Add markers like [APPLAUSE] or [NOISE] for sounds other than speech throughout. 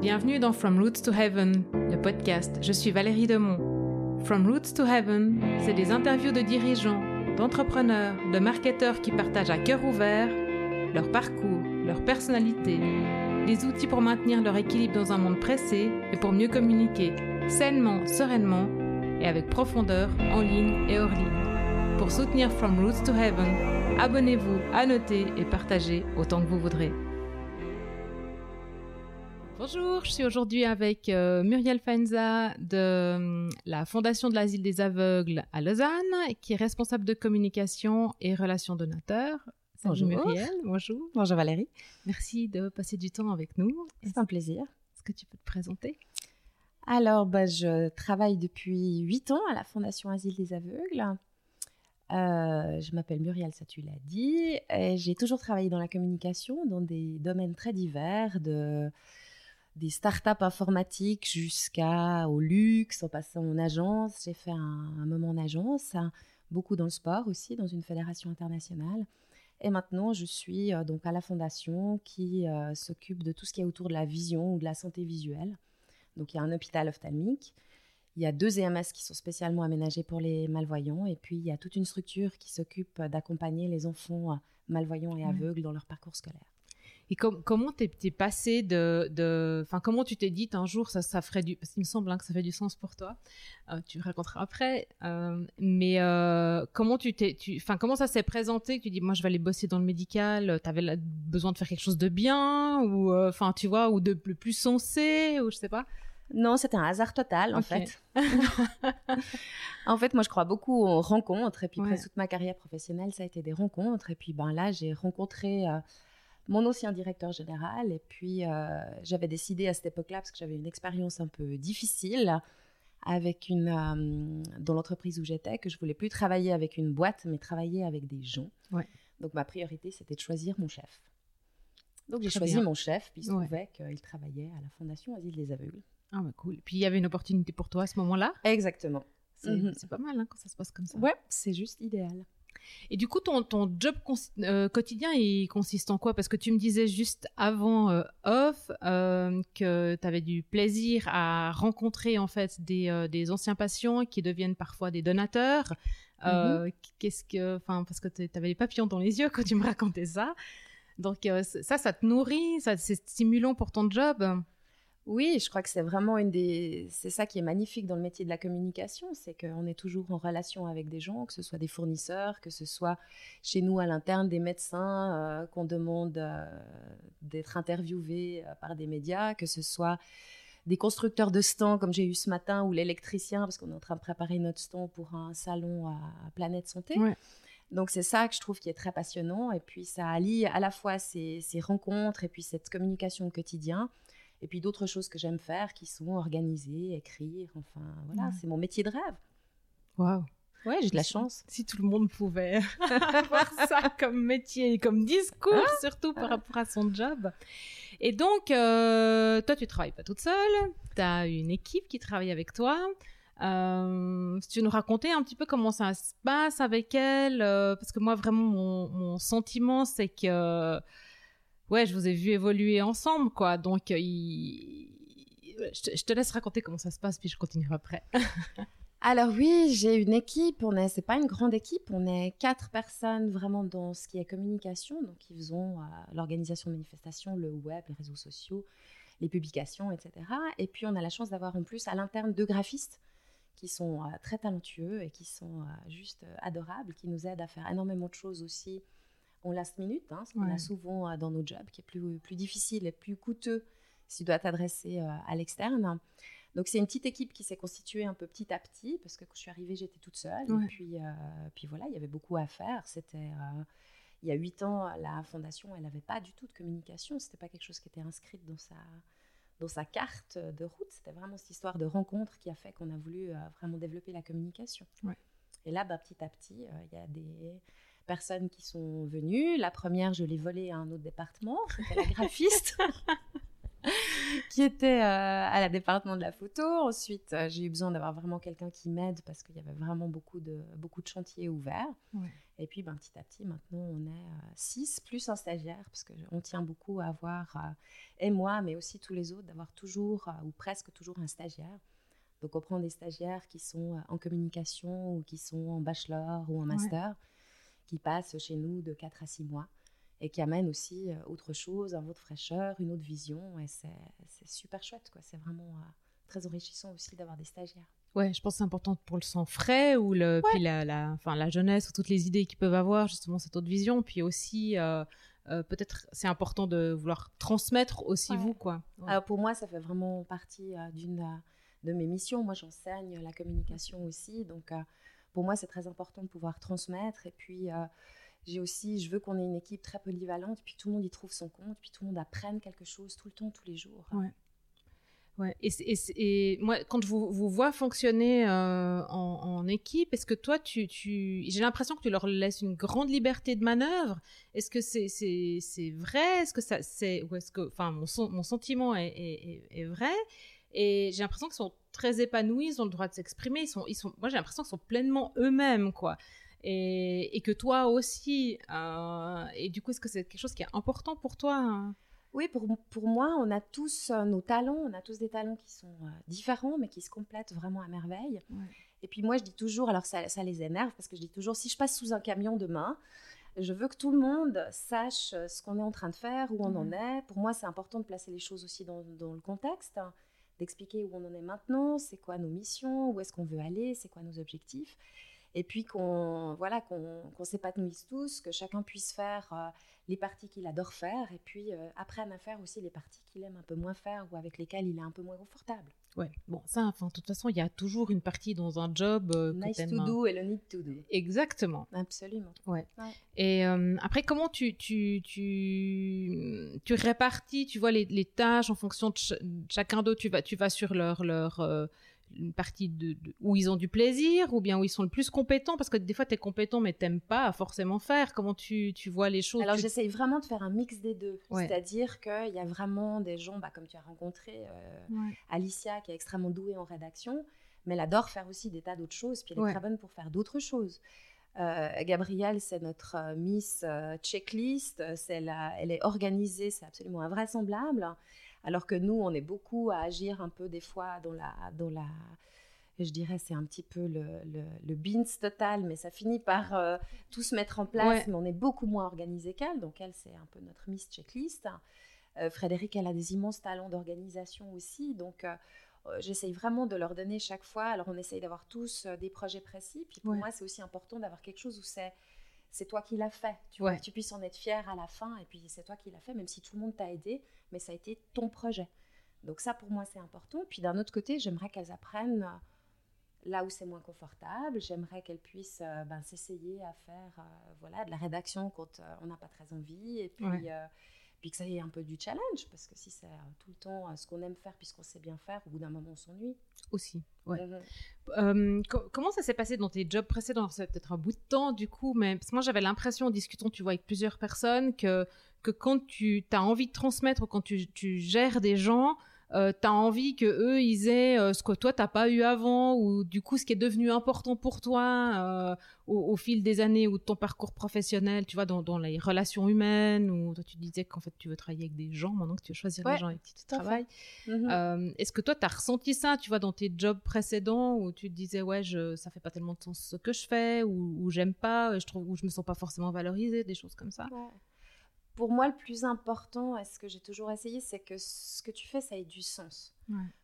Bienvenue dans From Roots to Heaven, le podcast. Je suis Valérie Demont. From Roots to Heaven, c'est des interviews de dirigeants, d'entrepreneurs, de marketeurs qui partagent à cœur ouvert leur parcours, leur personnalité, les outils pour maintenir leur équilibre dans un monde pressé et pour mieux communiquer sainement, sereinement et avec profondeur en ligne et hors ligne. Pour soutenir From Roots to Heaven, abonnez-vous, annotez et partagez autant que vous voudrez. Bonjour, je suis aujourd'hui avec euh, Muriel Fenza de euh, la Fondation de l'Asile des Aveugles à Lausanne, qui est responsable de communication et relations donateurs. Bonjour Muriel, bonjour. Bonjour Valérie. Merci de passer du temps avec nous. C'est un plaisir. Est-ce que tu peux te présenter? Alors, bah, je travaille depuis 8 ans à la Fondation Asile des Aveugles. Euh, je m'appelle Muriel, ça tu l'as dit. J'ai toujours travaillé dans la communication, dans des domaines très divers, de des startups informatiques jusqu'à au luxe, en passant en agence. J'ai fait un, moment en agence, beaucoup dans le sport aussi, dans une fédération internationale. Et maintenant, je suis euh, donc à la fondation qui euh, s'occupe de tout ce qui est autour de la vision ou de la santé visuelle. Donc, il y a un hôpital ophtalmique. Il y a deux EMS qui sont spécialement aménagés pour les malvoyants. Et puis, il y a toute une structure qui s'occupe d'accompagner les enfants euh, malvoyants et aveugles dans leur parcours scolaire. Et comment t'es es passé de, enfin comment tu t'es dit un jour ça, ça ferait du, parce qu'il me semble hein, que ça fait du sens pour toi. Euh, tu raconteras après. Euh, mais euh, comment tu t'es, enfin comment ça s'est présenté Tu dis moi je vais aller bosser dans le médical. T'avais besoin de faire quelque chose de bien ou enfin tu vois ou de plus, plus sensé ou je sais pas? Non, c'était un hasard total en fait. [LAUGHS] en fait, moi je crois beaucoup aux rencontres et puis presque toute ma carrière professionnelle ça a été des rencontres et puis ben là j'ai rencontré mon ancien directeur général. Et puis, euh, j'avais décidé à cette époque-là, parce que j'avais une expérience un peu difficile avec une, euh, dans l'entreprise où j'étais, que je voulais plus travailler avec une boîte, mais travailler avec des gens. Donc, ma priorité, c'était de choisir mon chef. Donc, j'ai choisi mon chef, puis il se trouvait qu'il travaillait à la Fondation Asile des Aveugles. Ah, bah cool. Puis, il y avait une opportunité pour toi à ce moment-là? Exactement. C'est mhm. pas mal hein, quand ça se passe comme ça. Ouais, c'est juste idéal. Et du coup, ton, ton job euh, quotidien, il consiste en quoi? Parce que tu me disais juste avant euh, off euh, que tu avais du plaisir à rencontrer en fait des, des, anciens patients qui deviennent parfois des donateurs. Mm-hmm. Qu'est-ce que, enfin, parce que tu avais les papillons dans les yeux quand tu me racontais ça. Donc ça, ça te nourrit, ça c'est stimulant pour ton job? Oui, je crois que c'est vraiment une des. C'est ça qui est magnifique dans le métier de la communication, c'est qu'on est toujours en relation avec des gens, que ce soit des fournisseurs, que ce soit chez nous à l'interne des médecins euh, qu'on demande euh, d'être interviewés euh, par des médias, que ce soit des constructeurs de stands comme j'ai eu ce matin ou l'électricien parce qu'on est en train de préparer notre stand pour un salon à, Planète Santé. Donc c'est ça que je trouve qui est très passionnant et puis ça allie à la fois ces, ces rencontres et puis cette communication au quotidien et puis d'autres choses que j'aime faire qui sont organiser, écrire, enfin voilà, c'est mon métier de rêve. Waouh. Ouais, j'ai de la chance. Si tout le monde pouvait [LAUGHS] avoir ça comme métier, comme discours, ah. surtout par rapport à son job. Et donc, euh, toi, tu travailles pas toute seule. Tu as une équipe qui travaille avec toi. Euh, si tu nous raconter un petit peu comment ça se passe avec elle, euh, parce que moi, vraiment, mon, mon sentiment, c'est que ouais, je vous ai vu évoluer ensemble, quoi. Donc, euh, je, te, laisse raconter comment ça se passe, puis je continuerai après. [LAUGHS] Alors oui, j'ai une équipe. On est, c'est pas une grande équipe. On est quatre personnes vraiment dans ce qui est communication. Donc, ils faisons euh, l'organisation de manifestations, le web, les réseaux sociaux, les publications, etc. Et puis, on a la chance d'avoir en plus à l'interne deux graphistes qui sont euh, très talentueux et qui sont juste adorables, qui nous aident à faire énormément de choses aussi on last minute, hein, ce qu'on a souvent euh, dans nos jobs, qui est plus, plus difficile et plus coûteux si tu dois t'adresser euh, à l'externe. Donc c'est une petite équipe qui s'est constituée un peu petit à petit, parce que quand je suis arrivée, j'étais toute seule. Et puis, euh, puis voilà, il y avait beaucoup à faire. C'était il y a huit ans, la fondation, elle n'avait pas du tout de communication. C'était pas quelque chose qui était inscrit dans sa dans sa carte de route. C'était vraiment cette histoire de rencontre qui a fait qu'on a voulu vraiment développer la communication. Et là, bah, petit à petit, il y a des personnes qui sont venues. La première, je l'ai volée à un autre département, c'était la graphiste. [LAUGHS] qui était à la département de la photo. Ensuite, j'ai eu besoin d'avoir vraiment quelqu'un qui m'aide parce qu'il y avait vraiment beaucoup de, beaucoup de chantiers ouverts. Et puis, ben, petit à petit, maintenant, on est six plus un stagiaire parce qu'on tient beaucoup à avoir, et moi, mais aussi tous les autres, d'avoir toujours ou presque toujours un stagiaire. Donc, on prend des stagiaires qui sont en communication ou qui sont en bachelor ou en master, qui passent chez nous de 4 à 6 mois et qui amènent aussi autre chose, un autre fraîcheur, une autre vision. Et c'est super chouette, quoi. C'est vraiment très enrichissant aussi d'avoir des stagiaires. Ouais, je pense que c'est important pour le sang frais ou le, puis la, la, enfin, la jeunesse ou toutes les idées qu'ils peuvent avoir, justement, cette autre vision. Puis aussi, peut-être, c'est important de vouloir transmettre aussi vous, quoi. Alors pour moi, ça fait vraiment partie d'une de mes missions. Moi, j'enseigne la communication aussi. Donc, euh, pour moi, c'est très important de pouvoir transmettre. Et puis, euh, j'ai aussi, je veux qu'on ait une équipe très polyvalente, puis tout le monde y trouve son compte, puis tout le monde apprenne quelque chose tout le temps, tous les jours. Ouais. Ouais. Et, et, moi, quand je vous, vous vois fonctionner euh, en, équipe, est-ce que toi, tu, tu... j'ai l'impression que tu leur laisses une grande liberté de manœuvre. Est-ce que c'est, c'est, vrai? Est-ce que ça, c'est, ou est-ce que, enfin, mon, mon sentiment est, est, est vrai? Et j'ai l'impression qu'ils sont très épanouis, ils ont le droit de s'exprimer. Ils sont, ils sont, moi, j'ai l'impression qu'ils sont pleinement eux-mêmes, quoi. Et, et, que toi aussi. Euh, et du coup, est-ce que c'est quelque chose qui est important pour toi hein? Oui, pour, pour, moi, on a tous euh, nos talents. On a tous des talents qui sont euh, différents, mais qui se complètent vraiment à merveille. Et puis moi, je dis toujours, alors ça, ça, les énerve, parce que je dis toujours, si je passe sous un camion demain, je veux que tout le monde sache ce qu'on est en train de faire, où on en est. Pour moi, c'est important de placer les choses aussi dans, dans le contexte d'expliquer où on en est maintenant, c'est quoi nos missions, où est-ce qu'on veut aller, c'est quoi nos objectifs. Et puis qu'on voilà, qu'on s'épanouisse tous, que chacun puisse faire euh, les parties qu'il adore faire, et puis euh, apprenne à faire aussi les parties qu'il aime un peu moins faire ou avec lesquelles il est un peu moins confortable. Ouais, bon, ça, enfin, de toute façon, il y a toujours une partie dans un job. Euh, nice to do et le need to do. Exactement. Absolument. Ouais. Et euh, après, comment tu, tu, tu, tu répartis, tu vois, les, les tâches en fonction de chacun d'eux tu vas, tu vas sur leur, leur, euh, une partie de, où ils ont du plaisir ou bien où ils sont le plus compétents parce que des fois tu es compétent mais t'aimes pas forcément faire. Comment tu, tu vois les choses? Alors j'essaye vraiment de faire un mix des deux. C'est-à-dire qu'il y a vraiment des gens bah, comme tu as rencontré euh, Alicia qui est extrêmement douée en rédaction mais elle adore faire aussi des tas d'autres choses puis elle est très bonne pour faire d'autres choses. Euh, Gabrielle, c'est notre euh, Miss Checklist, c'est elle est organisée, c'est absolument invraisemblable. Alors que nous, on est beaucoup à agir un peu des fois dans la, dans la je dirais, c'est un petit peu le, le, beans total, mais ça finit par euh, tout se mettre en place, mais on est beaucoup moins organisé qu'elle. Donc elle, c'est un peu notre Miss Checklist. Euh, Frédéric, elle a des immenses talents d'organisation aussi. Donc euh, j'essaye vraiment de leur donner chaque fois. Alors on essaye d'avoir tous des projets précis. Puis pour moi, c'est aussi important d'avoir quelque chose où c'est c'est toi qui l'as fait. Tu vois, que tu puisses en être fier à la fin. Et puis c'est toi qui l'as fait, même si tout le monde t'a aidé mais ça a été ton projet. Donc ça, pour moi, c'est important. Puis d'un autre côté, j'aimerais qu'elles apprennent euh, là où c'est moins confortable. J'aimerais qu'elles puissent euh, ben, s'essayer à faire euh, voilà, de la rédaction quand on n'a pas très envie. Et puis, puis que ça ait un peu du challenge. Parce que si c'est tout le temps ce qu'on aime faire puisqu'on sait bien faire, au bout d'un moment, on s'ennuie. Aussi, ouais. Mhm. comment ça s'est passé dans tes jobs précédents? C'est peut-être un bout de temps, du coup, mais parce que moi, j'avais l'impression, en discutant, tu vois, avec plusieurs personnes, que que quand tu as envie de transmettre, quand tu, gères des gens, euh, tu as envie que eux ils aient euh, ce que toi t'as pas eu avant ou du coup ce qui est devenu important pour toi euh, au, fil des années ou de ton parcours professionnel, tu vois, dans, les relations humaines ou toi tu disais qu'en fait tu veux travailler avec des gens maintenant que tu veux choisir des gens avec qui tu travailles. Mhm. Est-ce que toi tu as ressenti ça, tu vois, dans tes jobs précédents où tu te disais ouais je, ça fait pas tellement de sens ce que je fais ou, j'aime pas, je trouve ou je me sens pas forcément valorisée, des choses comme ça? Pour moi, le plus important, et ce que j'ai toujours essayé, c'est que ce que tu fais, ça ait du sens.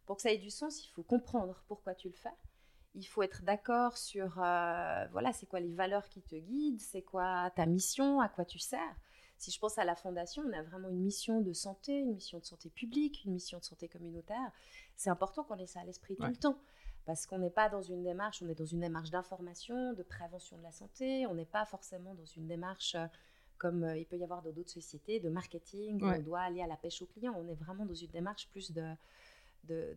Pour que ça ait du sens, il faut comprendre pourquoi tu le fais. Il faut être d'accord sur, euh, voilà, c'est quoi les valeurs qui te guident, c'est quoi ta mission, à quoi tu sers. Si je pense à la fondation, on a vraiment une mission de santé, une mission de santé publique, une mission de santé communautaire. C'est important qu'on ait ça à l'esprit tout le temps parce qu'on n'est pas dans une démarche, on est dans une démarche d'information, de prévention de la santé, on n'est pas forcément dans une démarche euh, comme euh, il peut y avoir dans d'autres sociétés, de marketing, on doit aller à la pêche aux clients. On est vraiment dans une démarche plus de, de,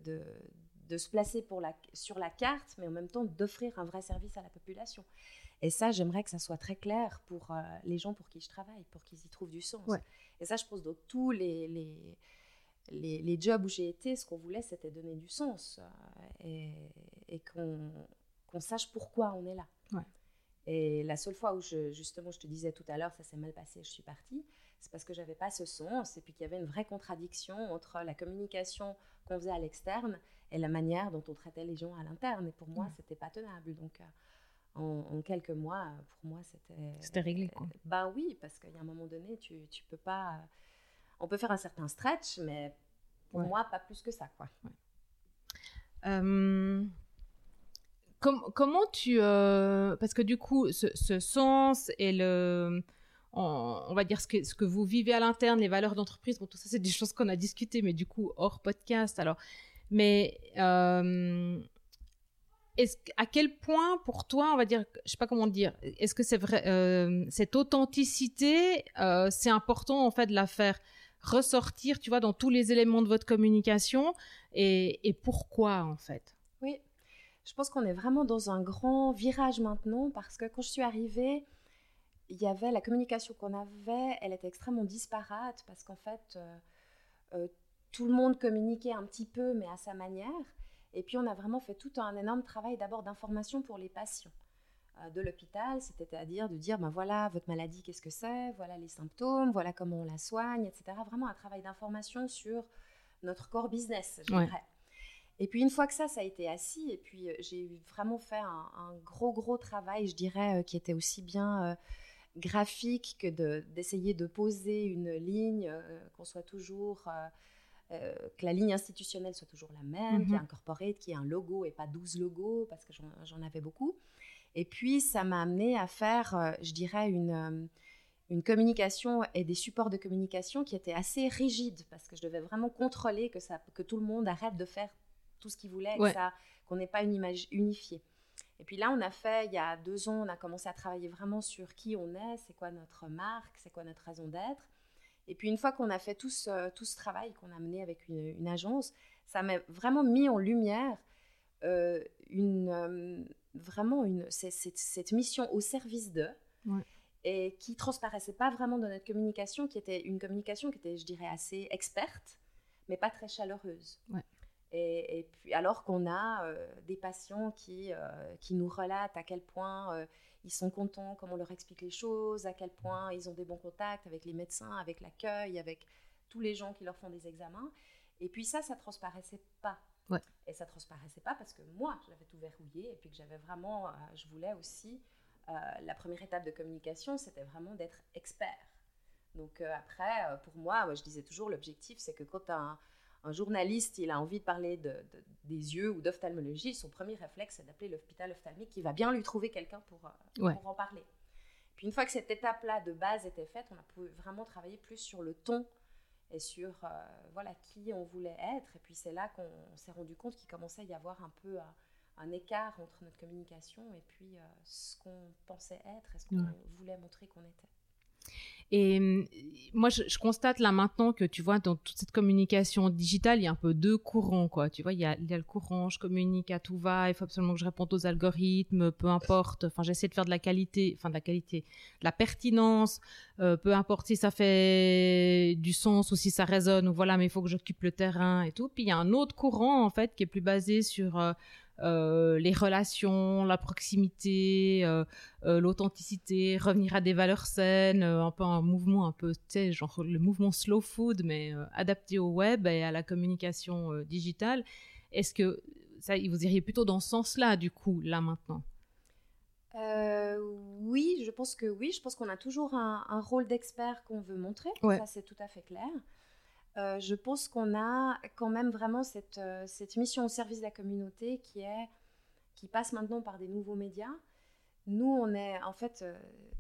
de, se placer pour la, sur la carte, mais en même temps d'offrir un vrai service à la population. Et ça, j'aimerais que ça soit très clair pour euh, les gens pour qui je travaille, pour qu'ils y trouvent du sens. Et ça, je pense dans tous les, les, les, jobs où j'ai été, ce qu'on voulait, c'était donner du sens et, qu'on sache pourquoi on est là. Et la seule fois où, je, justement, je te disais tout à l'heure, ça s'est mal passé, je suis partie, c'est parce que j'avais pas ce sens et puis qu'il y avait une vraie contradiction entre la communication qu'on faisait à l'externe et la manière dont on traitait les gens à l'interne. Et pour moi, ce c'était pas tenable. Donc, euh, en, quelques mois, pour moi, c'était. C'était réglé, quoi. ben oui, parce qu'il y a un moment donné, tu, tu peux pas. On peut faire un certain stretch, mais pour moi, pas plus que ça, quoi. Euh, comment tu. Euh, parce que du coup, ce, sens et le on, va dire ce que, ce que vous vivez à l'interne, les valeurs d'entreprise. Bon, tout ça, c'est des choses qu'on a discutées, mais du coup, hors podcast. Alors, mais euh, est à quel point, pour toi, on va dire, je sais pas comment dire, est-ce que c'est vrai, euh, cette authenticité, c'est important en fait de la faire ressortir, tu vois, dans tous les éléments de votre communication, et, pourquoi en fait? Je pense qu'on est vraiment dans un grand virage maintenant parce que quand je suis arrivée il y avait la communication qu'on avait, elle était extrêmement disparate parce qu'en fait, euh, euh, tout le monde communiquait un petit peu, mais à sa manière. Et puis, on a vraiment fait tout un énorme travail d'abord d'information pour les patients euh, de l'hôpital, c'est-à-dire de dire, ben voilà, votre maladie, qu'est-ce que c'est, voilà les symptômes, voilà comment on la soigne, etc. Vraiment un travail d'information sur notre core business, je dirais. Et puis une fois que ça, ça a été assis, et puis j'ai vraiment fait un, un, gros, gros travail, je dirais, qui était aussi bien graphique que d'essayer de, poser une ligne, euh, qu'on soit toujours, euh, euh, que la ligne institutionnelle soit toujours la même, qu'il y ait un corporate, qu'il y ait un logo et pas 12 logos, parce que j'en avais beaucoup. Et puis, ça m'a amené à faire, je dirais, une, une communication et des supports de communication qui étaient assez rigides, parce que je devais vraiment contrôler que, ça, que tout le monde arrête de faire tout ce qu'il voulait, qu'on n'ait pas une image unifiée. Et puis là, on a fait, il y a deux ans, on a commencé à travailler vraiment sur qui on est, c'est quoi notre marque, c'est quoi notre raison d'être. Et puis une fois qu'on a fait tout ce, tout ce travail qu'on a mené avec une, agence, ça m'a vraiment mis en lumière euh, une, euh, vraiment une, cette mission au service d'eux. Et qui transparaissait pas vraiment dans notre communication, qui était une communication qui était, je dirais, assez experte, mais pas très chaleureuse. Ouais. Et, puis, alors qu'on a euh, des patients qui, euh, qui nous relatent à quel point euh, ils sont contents, comment on leur explique les choses, à quel point ils ont des bons contacts avec les médecins, avec l'accueil, avec tous les gens qui leur font des examens. Et puis ça, ça transparaissait pas. Ouais. Et ça transparaissait pas parce que moi, j'avais tout verrouillé et puis que j'avais vraiment, je voulais aussi, la première étape de communication, c'était vraiment d'être expert. Donc après, pour moi, je disais toujours, l'objectif, c'est que quand tu as un un journaliste, il a envie de parler de, des yeux ou d'ophtalmologie, son premier réflexe, c'est d'appeler l'hôpital ophtalmique qui va bien lui trouver quelqu'un pour, euh, pour en parler. Puis une fois que cette étape-là de base était faite, on a pu vraiment travailler plus sur le ton et sur euh, voilà qui on voulait être. Et puis c'est là qu'on s'est rendu compte qu'il commençait à y avoir un peu euh, un écart entre notre communication et puis ce qu'on pensait être et ce qu'on voulait montrer qu'on était. Et euh, moi, je, constate là maintenant que tu vois, dans toute cette communication digitale, il y a un peu deux courants, quoi. Tu vois, il y a, il y a le courant, je communique à tout va, il faut absolument que je réponde aux algorithmes, peu importe. Enfin, j'essaie de faire de la qualité, enfin de la qualité, de la pertinence, euh, peu importe si ça fait du sens ou si ça résonne ou voilà, mais il faut que j'occupe le terrain et tout. Puis il y a un autre courant en fait qui est plus basé sur euh, euh, les relations, la proximité, euh, euh, l'authenticité, revenir à des valeurs saines, un peu un mouvement un peu, tu sais, genre le mouvement slow food, mais adapté au web et à la communication digitale. Est-ce que ça, vous iriez plutôt dans ce sens-là, du coup, là maintenant? Oui, je pense que oui. Je pense qu'on a toujours un, rôle d'expert qu'on veut montrer. Ça, c'est tout à fait clair. Euh, je pense qu'on a quand même vraiment cette, euh, cette, mission au service de la communauté qui, est, qui passe maintenant par des nouveaux médias. Nous, on est en fait, euh,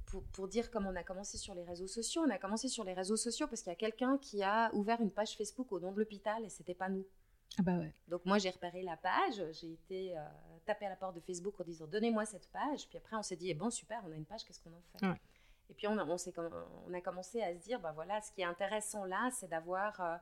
pour, pour, dire comme on a commencé sur les réseaux sociaux, on a commencé sur les réseaux sociaux parce qu'il y a quelqu'un qui a ouvert une page Facebook au nom de l'hôpital et c'était pas nous. Ah bah ouais. Donc moi j'ai repéré la page, j'ai été taper à la porte de Facebook en disant donnez-moi cette page, puis après on s'est dit eh bon super, on a une page, qu'est-ce qu'on en fait? Et puis on a, on, a commencé à se dire, bah voilà, ce qui est intéressant là, c'est d'avoir, euh,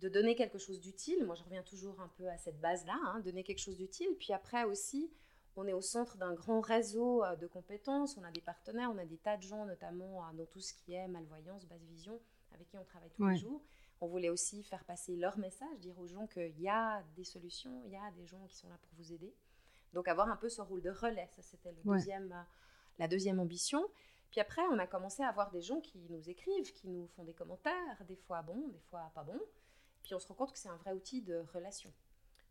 de donner quelque chose d'utile. Moi, je reviens toujours un peu à cette base-là, hein, donner quelque chose d'utile. Puis après aussi, on est au centre d'un grand réseau euh, de compétences. On a des partenaires, on a des tas de gens, notamment euh, dans tout ce qui est malvoyance, basse vision, avec qui on travaille tous les jours. On voulait aussi faire passer leur message, dire aux gens qu'il y a des solutions, il y a des gens qui sont là pour vous aider. Donc avoir un peu ce rôle de relais, ça c'était deuxième, la deuxième ambition. Puis après, on a commencé à avoir des gens qui nous écrivent, qui nous font des commentaires, des fois bons, des fois pas bons. Puis on se rend compte que c'est un vrai outil de relation.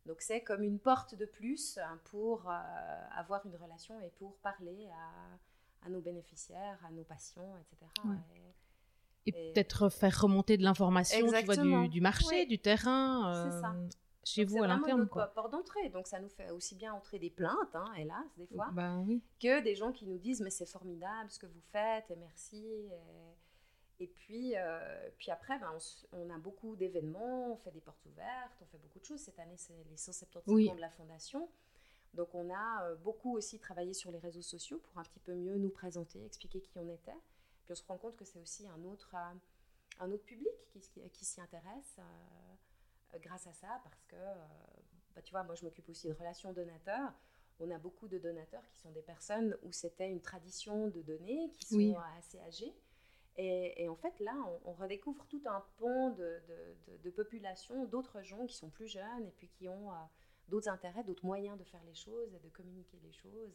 Donc c'est comme une porte de plus hein, pour euh, avoir une relation et pour parler à, nos bénéficiaires, à nos patients, etc. Et, peut-être faire remonter de l'information du, du, marché, du terrain. c'est ça. Chez vous à l'interne. C'est porte d'entrée. Donc ça nous fait aussi bien entrer des plaintes, hein, hélas, des fois, bah, oui. que des gens qui nous disent mais c'est formidable ce que vous faites et merci. Et, puis, euh, puis après, ben, on, a beaucoup d'événements, on fait des portes ouvertes, on fait beaucoup de choses. Cette année, c'est les 175 ans de la fondation. Donc on a euh, beaucoup aussi travaillé sur les réseaux sociaux pour un petit peu mieux nous présenter, expliquer qui on était. Puis on se rend compte que c'est aussi un autre, euh, un autre public qui, qui s'y intéresse. Euh, grâce à ça, parce que, euh, bah, tu vois, moi je m'occupe aussi de relations donateurs. On a beaucoup de donateurs qui sont des personnes où c'était une tradition de donner, qui sont assez âgés. Et, en fait, là, on, redécouvre tout un pont de, de, population, d'autres gens qui sont plus jeunes et puis qui ont euh, d'autres intérêts, d'autres moyens de faire les choses et de communiquer les choses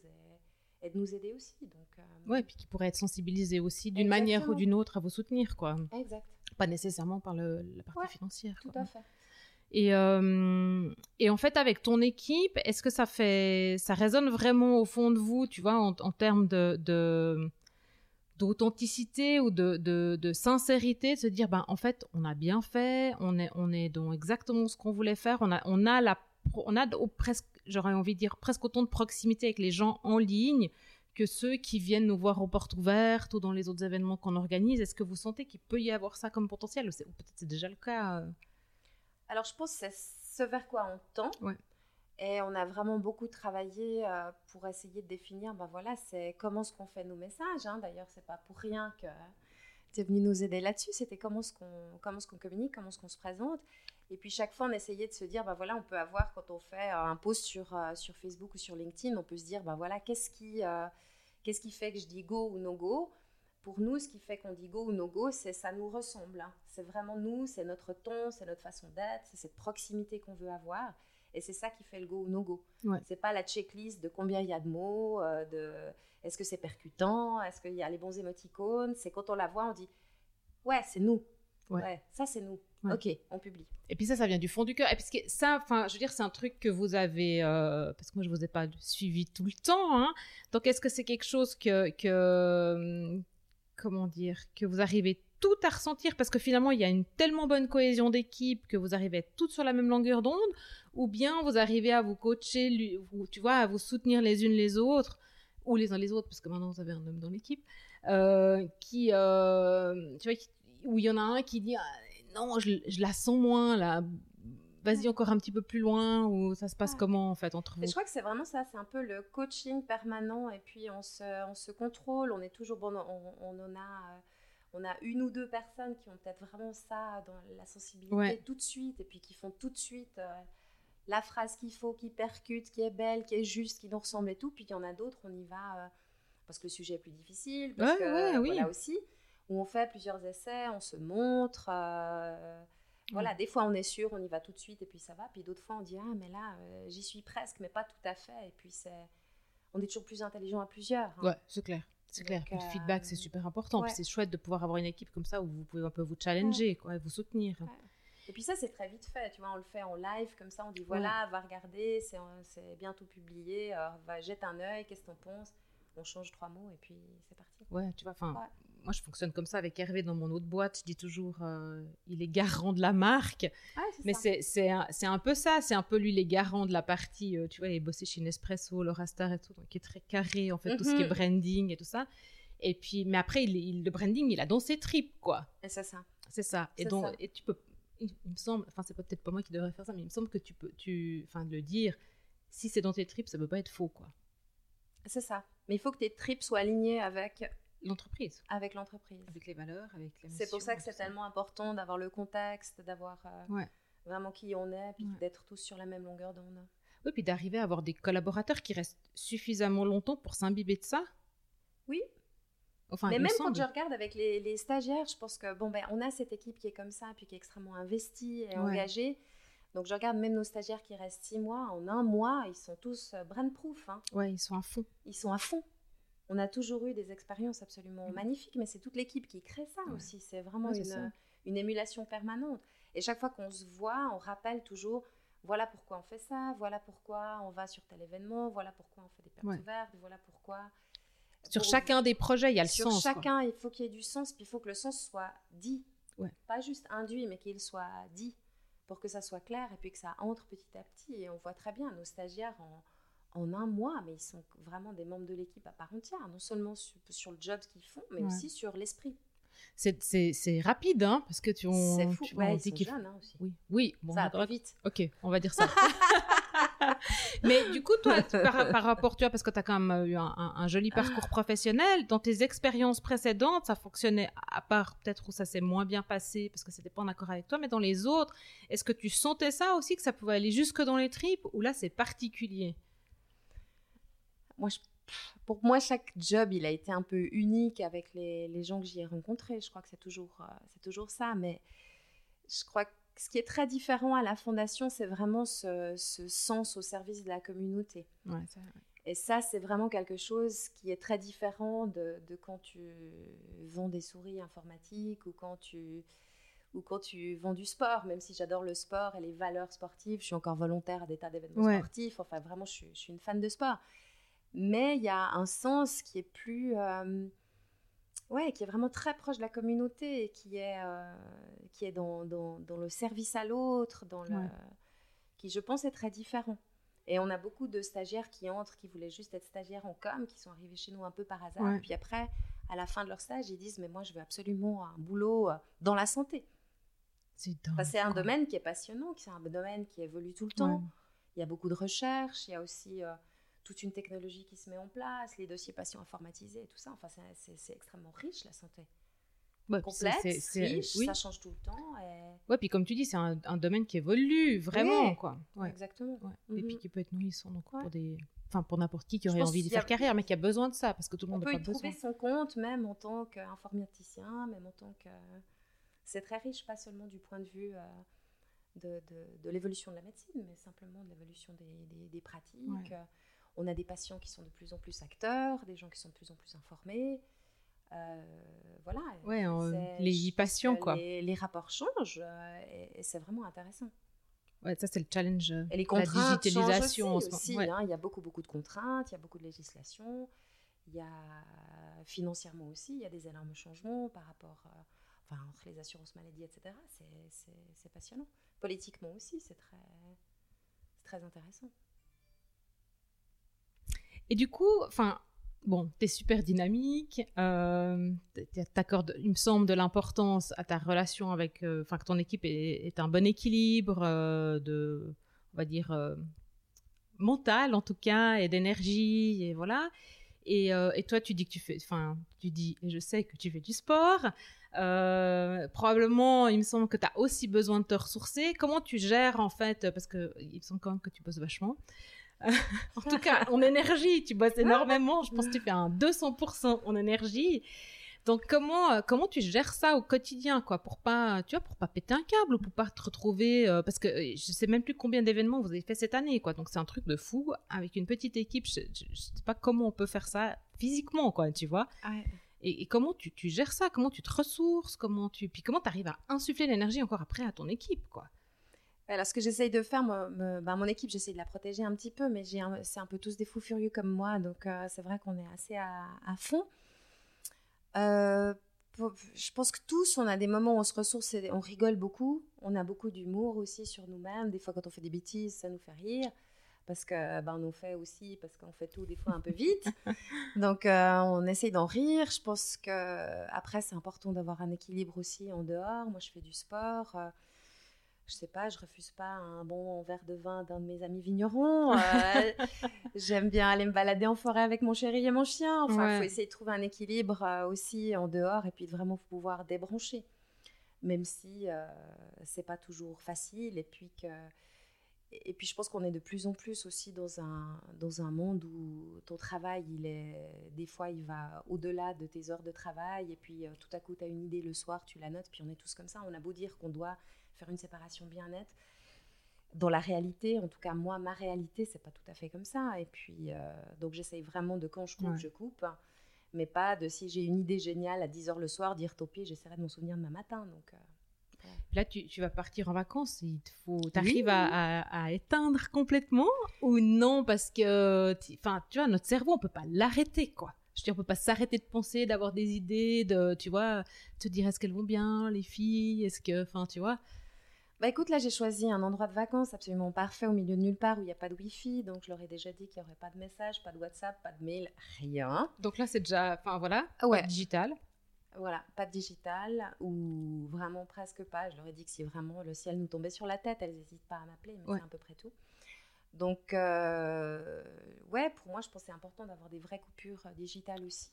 et, de nous aider aussi. Donc, ouais, et puis qui pourraient être sensibilisés aussi d'une manière ou d'une autre à vous soutenir, quoi. Exact. Pas nécessairement par le, la partie financière. Tout à fait. Et, euh, et, en fait, avec ton équipe, est-ce que ça fait, ça résonne vraiment au fond de vous, tu vois, en, termes de, d'authenticité ou de, de, sincérité, de se dire, ben, en fait, on a bien fait, on est, on est dans exactement ce qu'on voulait faire, on a, on a la, on a presque, j'aurais envie de dire, presque autant de proximité avec les gens en ligne que ceux qui viennent nous voir aux portes ouvertes ou dans les autres événements qu'on organise. Est-ce que vous sentez qu'il peut y avoir ça comme potentiel? Ou, ou peut-être c'est déjà le cas euh? Alors, je pense que c'est ce vers quoi on tend. Et on a vraiment beaucoup travaillé euh, pour essayer de définir, ben voilà, c'est comment est-ce qu'on fait nos messages. Hein. D'ailleurs, c'est pas pour rien que tu es venu nous aider là-dessus. C'était comment est-ce qu'on comment ce qu'on communique, comment est-ce qu'on se présente. Et puis chaque fois, on essayait de se dire, ben voilà, on peut avoir quand on fait un post sur euh, sur Facebook ou sur LinkedIn, on peut se dire, ben voilà, qu'est-ce qui euh, qu'est-ce qui fait que je dis go ou no go pour nous, ce qui fait qu'on dit go ou no go, c'est ça nous ressemble. Hein. C'est vraiment nous, c'est notre ton, c'est notre façon d'être, c'est cette proximité qu'on veut avoir. Et c'est ça qui fait le go ou no go. Ouais. C'est pas la checklist de combien il y a de mots, euh, de est-ce que c'est percutant, est-ce qu'il y a les bons émoticônes. C'est quand on la voit, on dit ouais, c'est nous. Ouais. ça c'est nous. Ok, on publie. Et puis ça, ça vient du fond du cœur. Et puis ça, enfin, je veux dire, c'est un truc que vous avez, euh, parce que moi je vous ai pas suivi tout le temps. Hein. Donc est-ce que c'est quelque chose que, que comment dire, que vous arrivez tout à ressentir parce que finalement il y a une tellement bonne cohésion d'équipe que vous arrivez à être toutes sur la même longueur d'onde, ou bien vous arrivez à vous coacher, tu vois, à vous soutenir les unes les autres, ou les uns les autres, parce que maintenant vous avez un homme dans l'équipe, euh, qui, euh, tu vois, où il y en a un qui dit ah, non, je, je, la sens moins là, vas-y encore un petit peu plus loin ou ça se passe comment en fait entre vous Je crois que c'est vraiment ça, c'est un peu le coaching permanent et puis on se, on se contrôle, on est toujours bon, on, on en a, euh, on a une ou deux personnes qui ont peut-être vraiment ça dans la sensibilité tout de suite et puis qui font tout de suite euh, la phrase qu'il faut, qui percute, qui est belle, qui est juste, qui nous ressemble et tout. Puis il y en a d'autres, on y va euh, parce que le sujet est plus difficile, parce que oui. voilà aussi, où on fait plusieurs essais, on se montre. Voilà, des fois on est sûr, on y va tout de suite et puis ça va. Puis d'autres fois on dit ah mais là euh, j'y suis presque, mais pas tout à fait. Et puis c'est, on est toujours plus intelligent à plusieurs. Hein. Ouais, c'est clair. C'est clair. le feedback c'est euh, super important. Puis c'est chouette de pouvoir avoir une équipe comme ça où vous pouvez un peu vous challenger, quoi, et vous soutenir. Et puis ça c'est très vite fait. Tu vois, on le fait en live comme ça. On dit voilà, va regarder, c'est, c'est bientôt publié. Euh, va jette un œil, qu'est-ce que t'en penses? On change trois mots et puis c'est parti. Ouais, tu vois, enfin, moi je fonctionne comme ça avec Hervé dans mon autre boîte. Je dis toujours, euh, il est garant de la marque. mais c'est un, un, peu ça, c'est un peu lui les garants de la partie, euh, tu vois, il est bossé chez Nespresso, Laura Star et tout, donc qui est très carré en fait, tout ce qui est mhm. branding et tout ça. Et puis, mais après, il, le branding, il a dans ses tripes, quoi. C'est ça. C'est ça. Et donc, et tu peux, il, me semble, enfin, c'est peut-être pas moi qui devrais faire ça, mais il me semble que tu peux, tu, enfin, le dire, si c'est dans tes tripes, ça peut pas être faux, quoi. C'est ça. Mais il faut que tes tripes soient alignées avec l'entreprise. Avec l'entreprise. Avec les valeurs, avec les C'est pour ça que c'est tellement important d'avoir le contexte, d'avoir euh, vraiment qui on est, puis d'être tous sur la même longueur d'onde. Oui, puis d'arriver à avoir des collaborateurs qui restent suffisamment longtemps pour s'imbiber de ça. Oui. Enfin, Mais même quand je regarde avec les, les stagiaires, je pense que bon ben on a cette équipe qui est comme ça, puis qui est extrêmement investie et Ouais. engagée. Donc je regarde même nos stagiaires qui restent six mois, en un mois, ils sont tous euh, brand-proof. hein. Ouais, ils sont à fond. Ils sont à fond. On a toujours eu des expériences absolument Mm. magnifiques, mais c'est toute l'équipe qui crée ça Ouais. aussi. C'est vraiment une, une émulation permanente. Et chaque fois qu'on se voit, on rappelle toujours voilà pourquoi on fait ça, voilà pourquoi on va sur tel événement, voilà pourquoi on fait des pertes Ouais. ouvertes, voilà pourquoi. Sur Pour- chacun des projets, il y a le sur sens. quoi. chacun, il faut qu'il y ait du sens, puis il faut que le sens soit dit. Ouais. Pas juste induit, mais qu'il soit dit pour que ça soit clair et puis que ça entre petit à petit. Et on voit très bien nos stagiaires en, en un mois, mais ils sont vraiment des membres de l'équipe à part entière, non seulement sur, sur le job qu'ils font, mais Ouais. aussi sur l'esprit. C'est- rapide, hein, parce que tu on, C'est fou. tu- Ouais, on ils dit sont jeunes hein, aussi. Oui, oui. Bon, ça on va vite. Ok, on va dire ça. [LAUGHS] Mais du coup, toi, par, par rapport, tu vois, parce que tu as quand même eu un, un- un joli parcours professionnel, dans tes expériences précédentes, ça fonctionnait, à part peut-être où ça s'est moins bien passé, parce que c'était pas en accord avec toi, mais dans les autres, est-ce que tu sentais ça aussi, que ça pouvait aller jusque dans les tripes, ou là, c'est particulier? Moi, je- pour moi, chaque job, il a été un peu unique avec les, les gens que j'y ai rencontrés. Je crois que c'est toujours, euh, c'est toujours ça. Mais je crois que ce qui est très différent à la fondation, c'est vraiment ce, ce sens au service de la communauté. Ouais, ça- Et ça, c'est vraiment quelque chose qui est très différent de, de quand tu vends des souris informatiques ou quand tu ou quand tu vends du sport, même si j'adore le sport et les valeurs sportives, je suis encore volontaire à des tas d'événements Ouais. sportifs, enfin vraiment, je suis une fan de sport. Mais il y a un sens qui est plus... euh, ouais, qui est vraiment très proche de la communauté et qui est, euh, qui est dans, dans, dans le service à l'autre, dans le... Ouais. qui, je pense, est très différent. Et on a beaucoup de stagiaires qui entrent, qui voulaient juste être stagiaires en com, qui sont arrivés chez nous un peu par hasard. Ouais. Puis après, à la fin de leur stage, ils disent Mais moi, je veux absolument un boulot euh, dans la santé. C'est Enfin, un domaine qui est passionnant, qui c'est un domaine qui évolue tout le temps. Il y a beaucoup de recherches, il y a aussi euh, toute une technologie qui se met en place, les dossiers patients informatisés tout ça. Enfin, c'est- extrêmement riche, la santé. Ouais, Complexe, riche, oui. ça change tout le temps. Et... Ouais, puis comme tu dis, c'est un, un domaine qui évolue vraiment, Oui. quoi. Ouais. Exactement. Ouais. Et Mhm. puis qui peut être nourrissant donc pour des, enfin pour n'importe qui qui aurait envie de y faire carrière, mais qui a besoin de ça parce que tout le On monde peut n'a y pas besoin. trouver son compte, même en tant qu'informaticien, même en tant que. C'est très riche, pas seulement du point de vue euh, de, de- de l'évolution de la médecine, mais simplement de l'évolution des, des- des pratiques. Ouais. On a des patients qui sont de plus en plus acteurs, des gens qui sont de plus en plus informés. Euh, voilà. Ouais, euh, les patients, quoi. Les, les rapports changent euh, et, et c'est vraiment intéressant. Ouais, ça c'est le challenge. euh, Et les la contraintes digitalisation changent en aussi. ce aussi, Ouais. hein. Il y a beaucoup, beaucoup de contraintes, il y a beaucoup de législation. Il y a financièrement aussi, il y a des énormes changements par rapport, euh, enfin, entre les assurances maladie, etc. C'est- passionnant. Politiquement aussi, c'est très, c'est très intéressant. Et du coup, enfin, bon, t'es super dynamique, euh, t'accordes, il me semble, de l'importance à ta relation avec, euh, enfin, que ton équipe est, un bon équilibre euh, de, on va dire, euh, mental en tout cas, et d'énergie, et voilà. Et, toi, tu dis que tu fais, enfin, tu dis, et je sais que tu fais du sport. Probablement, il me semble que tu as aussi besoin de te ressourcer. Comment tu gères en fait, parce que il me semble quand même que tu bosses vachement. [LAUGHS] en tout cas, en énergie, tu bosses énormément. Je pense que tu fais un 200% en énergie. Donc comment euh, comment tu gères ça au quotidien quoi pour pas tu vois pour pas péter un câble ou pour pas te retrouver euh, parce que euh, je sais même plus combien d'événements vous avez fait cette année quoi. Donc c'est un truc de fou. Avec une petite équipe je, je, je sais pas comment on peut faire ça physiquement quoi tu vois. Et, et comment tu, tu gères ça? Comment tu te ressources? Comment tu puis comment tu arrives à insuffler l'énergie encore après à ton équipe quoi? Alors, ce que j'essaye de faire, moi, me- ben, mon équipe, j'essaye de la protéger un petit peu, mais c'est un peu tous des fous furieux comme moi, donc euh, c'est vrai qu'on est assez à, à fond. Euh, pour- je pense que tous, on a des moments où on se ressource et on rigole beaucoup. On a beaucoup d'humour aussi sur nous-mêmes. Des fois, quand on fait des bêtises, ça nous fait rire. Parce que ben, on fait aussi, parce qu'on fait tout des fois un peu vite. [LAUGHS] Donc, euh, on essaye d'en rire. Je pense que après, c'est important d'avoir un équilibre aussi en dehors. Moi, je fais du sport. Euh, je sais pas, je refuse pas un bon verre de vin d'un de mes amis vignerons. euh, [LAUGHS] J'aime bien aller me balader en forêt avec mon chéri et mon chien. Enfin, il Ouais. faut essayer de trouver un équilibre euh, aussi en dehors et puis de vraiment pouvoir débrancher. Même si euh, c'est pas toujours facile et puis que et puis je pense qu'on est de plus en plus aussi dans un, dans un monde où ton travail, il est, des fois, il va au-delà de tes heures de travail. Et puis tout à coup, tu as une idée le soir, tu la notes. Puis on est tous comme ça. On a beau dire qu'on doit faire une séparation bien nette. Dans la réalité, en tout cas moi, ma réalité, c'est pas tout à fait comme ça. Et puis, donc j'essaye vraiment de quand je coupe, je coupe mais pas de si j'ai une idée géniale à 10h le soir, dire pis, j'essaierai de m'en souvenir demain matin. Donc, euh, Là, tu, tu, vas partir en vacances, il te faut, t'arrives à, à, éteindre complètement ou non? Parce que, enfin, tu vois, notre cerveau, on peut pas l'arrêter, quoi. Je veux dire, on peut pas s'arrêter de penser, d'avoir des idées, de, tu vois, te dire est-ce qu'elles vont bien, les filles, est-ce que, enfin, tu vois? Bah écoute, là j'ai choisi un endroit de vacances absolument parfait au milieu de nulle part où il n'y a pas de Wi-Fi, donc je leur ai déjà dit qu'il n'y aurait pas de message, pas de WhatsApp, pas de mail, rien. Donc là c'est déjà, enfin voilà, ouais. pas digital. Voilà, pas de digital ou vraiment presque pas. Je leur ai dit que si vraiment le ciel nous tombait sur la tête, elles n'hésitent pas à m'appeler, mais c'est à peu près tout. Donc euh, ouais, pour moi je pense que c'est important d'avoir des vraies coupures digitales aussi.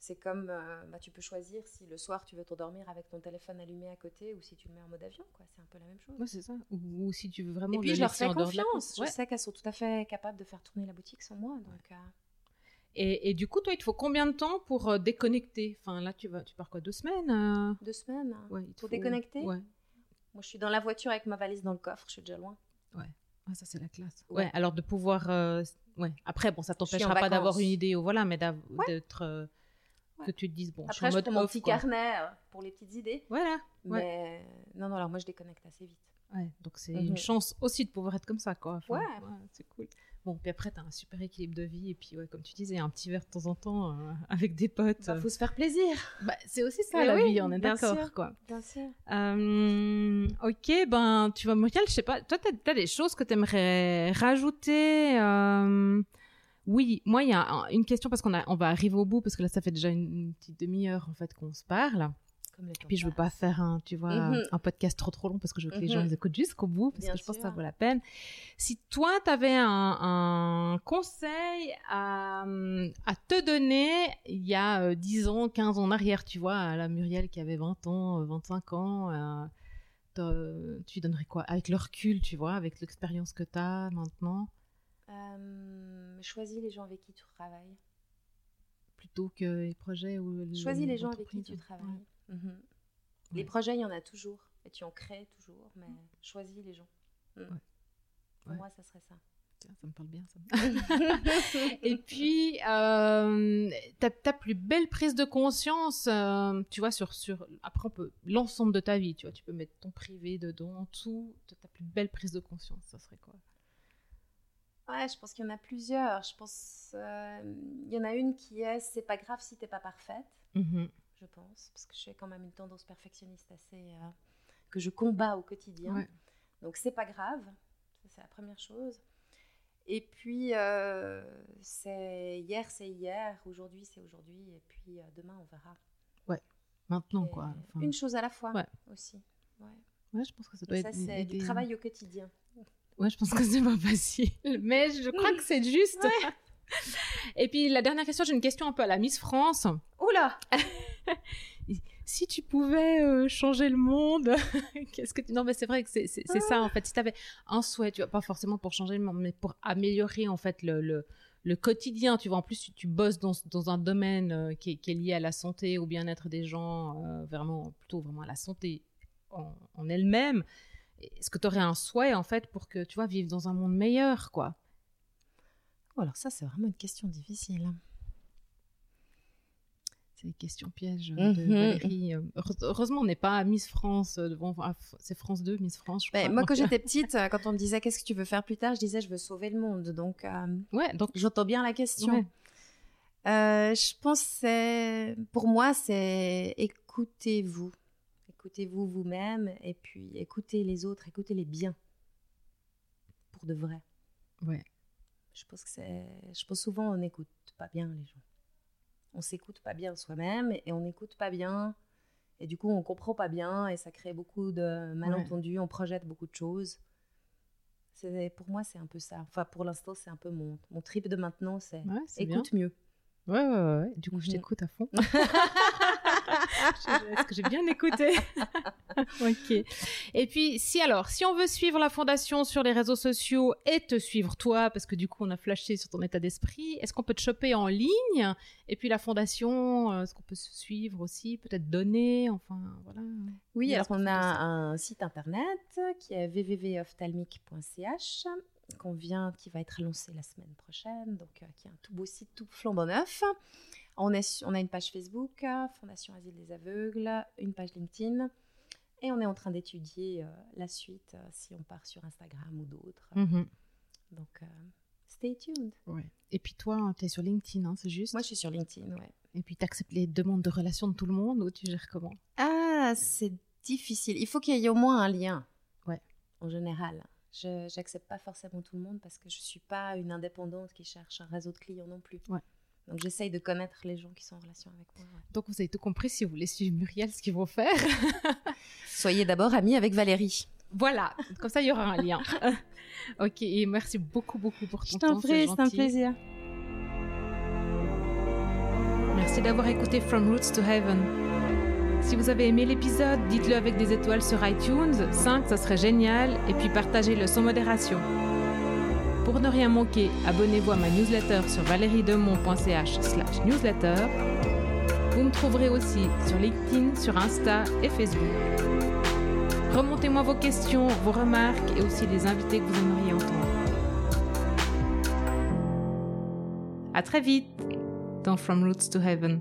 C'est comme, euh, bah, tu peux choisir si le soir tu veux t'endormir avec ton téléphone allumé à côté ou si tu le mets en mode avion, quoi. C'est un peu la même chose. Ouais, c'est ça. Ou, si tu veux vraiment. Et puis je leur fais confiance. Je sais qu'elles sont tout à fait capables de faire tourner la boutique sans moi, donc. Euh. Et, et, du coup, toi, il te faut combien de temps pour euh, déconnecter? Enfin, là, tu vas, tu pars quoi, deux semaines Deux semaines. Ouais. pour déconnecter? Ouais. Moi, je suis dans la voiture avec ma valise dans le coffre. Je suis déjà loin. Ouais. Ah, ça c'est la classe. Ouais. Alors de pouvoir. Ouais. Après, bon, ça t'empêchera pas d'avoir une idée, ou voilà, mais d'être que tu te dises bon après je, suis en mode mon petit carnet euh, pour les petites idées. Voilà mais non non alors moi je déconnecte assez vite. Ouais donc c'est une mhm. chance aussi de pouvoir être comme ça quoi. Ouais, c'est cool. Bon puis après t'as un super équilibre de vie et puis ouais comme tu disais un petit verre de temps en temps euh, avec des potes. Bah, faut se faire plaisir. Bah, c'est aussi ça la vie on est d'accord quoi. Bien sûr. Euh, ok ben tu vois Muriel je sais pas toi t'as as des choses que t'aimerais rajouter oui, moi, il y a une question parce qu'on on va arriver au bout parce que là, ça fait déjà une, petite demi-heure en fait qu'on se parle. Comme Puis je veux pas faire un, tu vois, mhm. un podcast trop trop long parce que je veux que les gens mhm. les écoutent jusqu'au bout parce que je pense que ça vaut la peine. Si toi, tu avais un, conseil à, à, te donner il y a 10 euh, ans, 15 ans en arrière, tu vois, à la Muriel qui avait 20 ans, 25 euh, ans, euh, tu donnerais quoi? Avec le recul, tu vois, avec l'expérience que tu as maintenant? Euh, choisis les gens avec qui tu travailles. Plutôt que les projets ou Choisis les gens avec qui tu travailles. Mhm. Les projets, il y en a toujours. Et tu en crées toujours. Mais choisis les gens. Mhm. Pour moi, ça serait ça. ça me parle bien, ça. [LAUGHS] et puis, euh, ta, ta, plus belle prise de conscience, euh, tu vois, sur, sur après, l'ensemble de ta vie, tu vois, tu peux mettre ton privé dedans, dessous, ta plus belle prise de conscience, ça serait quoi? Ouais, je pense qu'il y en a plusieurs. Je pense euh, il y en a une qui est c'est pas grave si t'es pas parfaite. Mm-hmm. Je pense parce que je suis quand même une tendance perfectionniste assez euh, que je combats au quotidien. Donc c'est pas grave. c'est la première chose. Et puis euh, c'est hier c'est hier, aujourd'hui c'est aujourd'hui et puis demain on verra. Ouais. Maintenant quoi. Une chose à la fois aussi. Ouais. Ouais, je pense que ça doit ça, c'est du travail au quotidien. Ouais, je pense que c'est pas facile, mais je crois que c'est juste. Et puis la dernière question, j'ai une question un peu à la Miss France. Oula [LAUGHS] Si tu pouvais euh, changer le monde, [LAUGHS] qu'est-ce que tu... Non, mais c'est vrai que c'est ça en fait. Si tu avais un souhait, tu vois, pas forcément pour changer le monde, mais pour améliorer en fait le, le, le quotidien, tu vois. En plus, tu, tu bosses dans, dans un domaine euh, qui, est, qui, est, lié à la santé, au bien-être des gens, euh, vraiment plutôt vraiment à la santé en, en elle-même. Est-ce que tu aurais un souhait, en fait, pour que, tu vois, vivre dans un monde meilleur, quoi oh, Alors ça, c'est vraiment une question difficile. C'est une question piège de mhm. Valérie. Euh, heureusement, on n'est pas à Miss France. Euh, c'est France 2, Miss France, je ben, moi, quand j'étais petite, euh, quand on me disait qu'est-ce que tu veux faire plus tard, je disais je veux sauver le monde. Donc, ouais, donc j'entends bien la question. je pense pour moi c'est écoutez-vous écoutez-vous vous-même et puis écoutez les autres, écoutez les bien. Pour de vrai. Ouais. Je pense que c'est. Je pense souvent on n'écoute pas bien les gens. On s'écoute pas bien soi-même et on n'écoute pas bien. Et du coup, on comprend pas bien et ça crée beaucoup de malentendus. On projette beaucoup de choses. C'est pour moi, c'est un peu ça. Enfin, pour l'instant, c'est un peu mon, mon trip de maintenant. C'est écoute mieux. Ouais, ouais, ouais. Du coup, je mhm. t'écoute à fond. [LAUGHS] [LAUGHS] Est-ce que j'ai bien écouté [LAUGHS] Ok. Et puis, si alors, si on veut suivre la fondation sur les réseaux sociaux et te suivre toi, parce que du coup, on a flashé sur ton état d'esprit, est-ce qu'on peut te choper en ligne? Et puis la fondation, euh, est-ce qu'on peut se suivre aussi Peut-être donner Enfin, voilà. Oui, alors on a un site internet qui est www.ophthalmique.ch qu'on vient, qui va être lancé la semaine prochaine, donc euh, qui est un tout beau site tout flambant neuf. On, est, on a une page Facebook, Fondation Asile des Aveugles, une page LinkedIn, et on est en train d'étudier euh, la suite euh, si on part sur Instagram ou d'autres. Mhm. Donc, stay tuned. Ouais. Et puis toi, tu es sur LinkedIn, hein, c'est juste? Moi, je suis sur LinkedIn, ouais. Et puis tu acceptes les demandes de relations de tout le monde ou tu gères comment? Ah, c'est difficile. Il faut qu'il y ait au moins un lien. Ouais. En général. Je n'accepte pas forcément tout le monde parce que je ne suis pas une indépendante qui cherche un réseau de clients non plus. Ouais. Donc j'essaye de connaître les gens qui sont en relation avec moi. Donc vous avez tout compris si vous voulez suivre Muriel, ce qu'ils vont faire. [LAUGHS] Soyez d'abord amis avec Valérie. Voilà, comme ça il y aura un lien. [LAUGHS] ok, et merci beaucoup, beaucoup pour ton temps. Je t'en prie, c'est un plaisir. Merci d'avoir écouté From Roots to Heaven. Si vous avez aimé l'épisode, dites-le avec des étoiles sur iTunes, 5 ça serait génial, et puis partagez-le sans modération. Pour ne rien manquer, abonnez-vous à ma newsletter sur valeriedemont.ch slash newsletter. Vous me trouverez aussi sur LinkedIn, sur Insta et Facebook. Remontez-moi vos questions, vos remarques et aussi les invités que vous aimeriez entendre. À très vite dans From Roots to Heaven.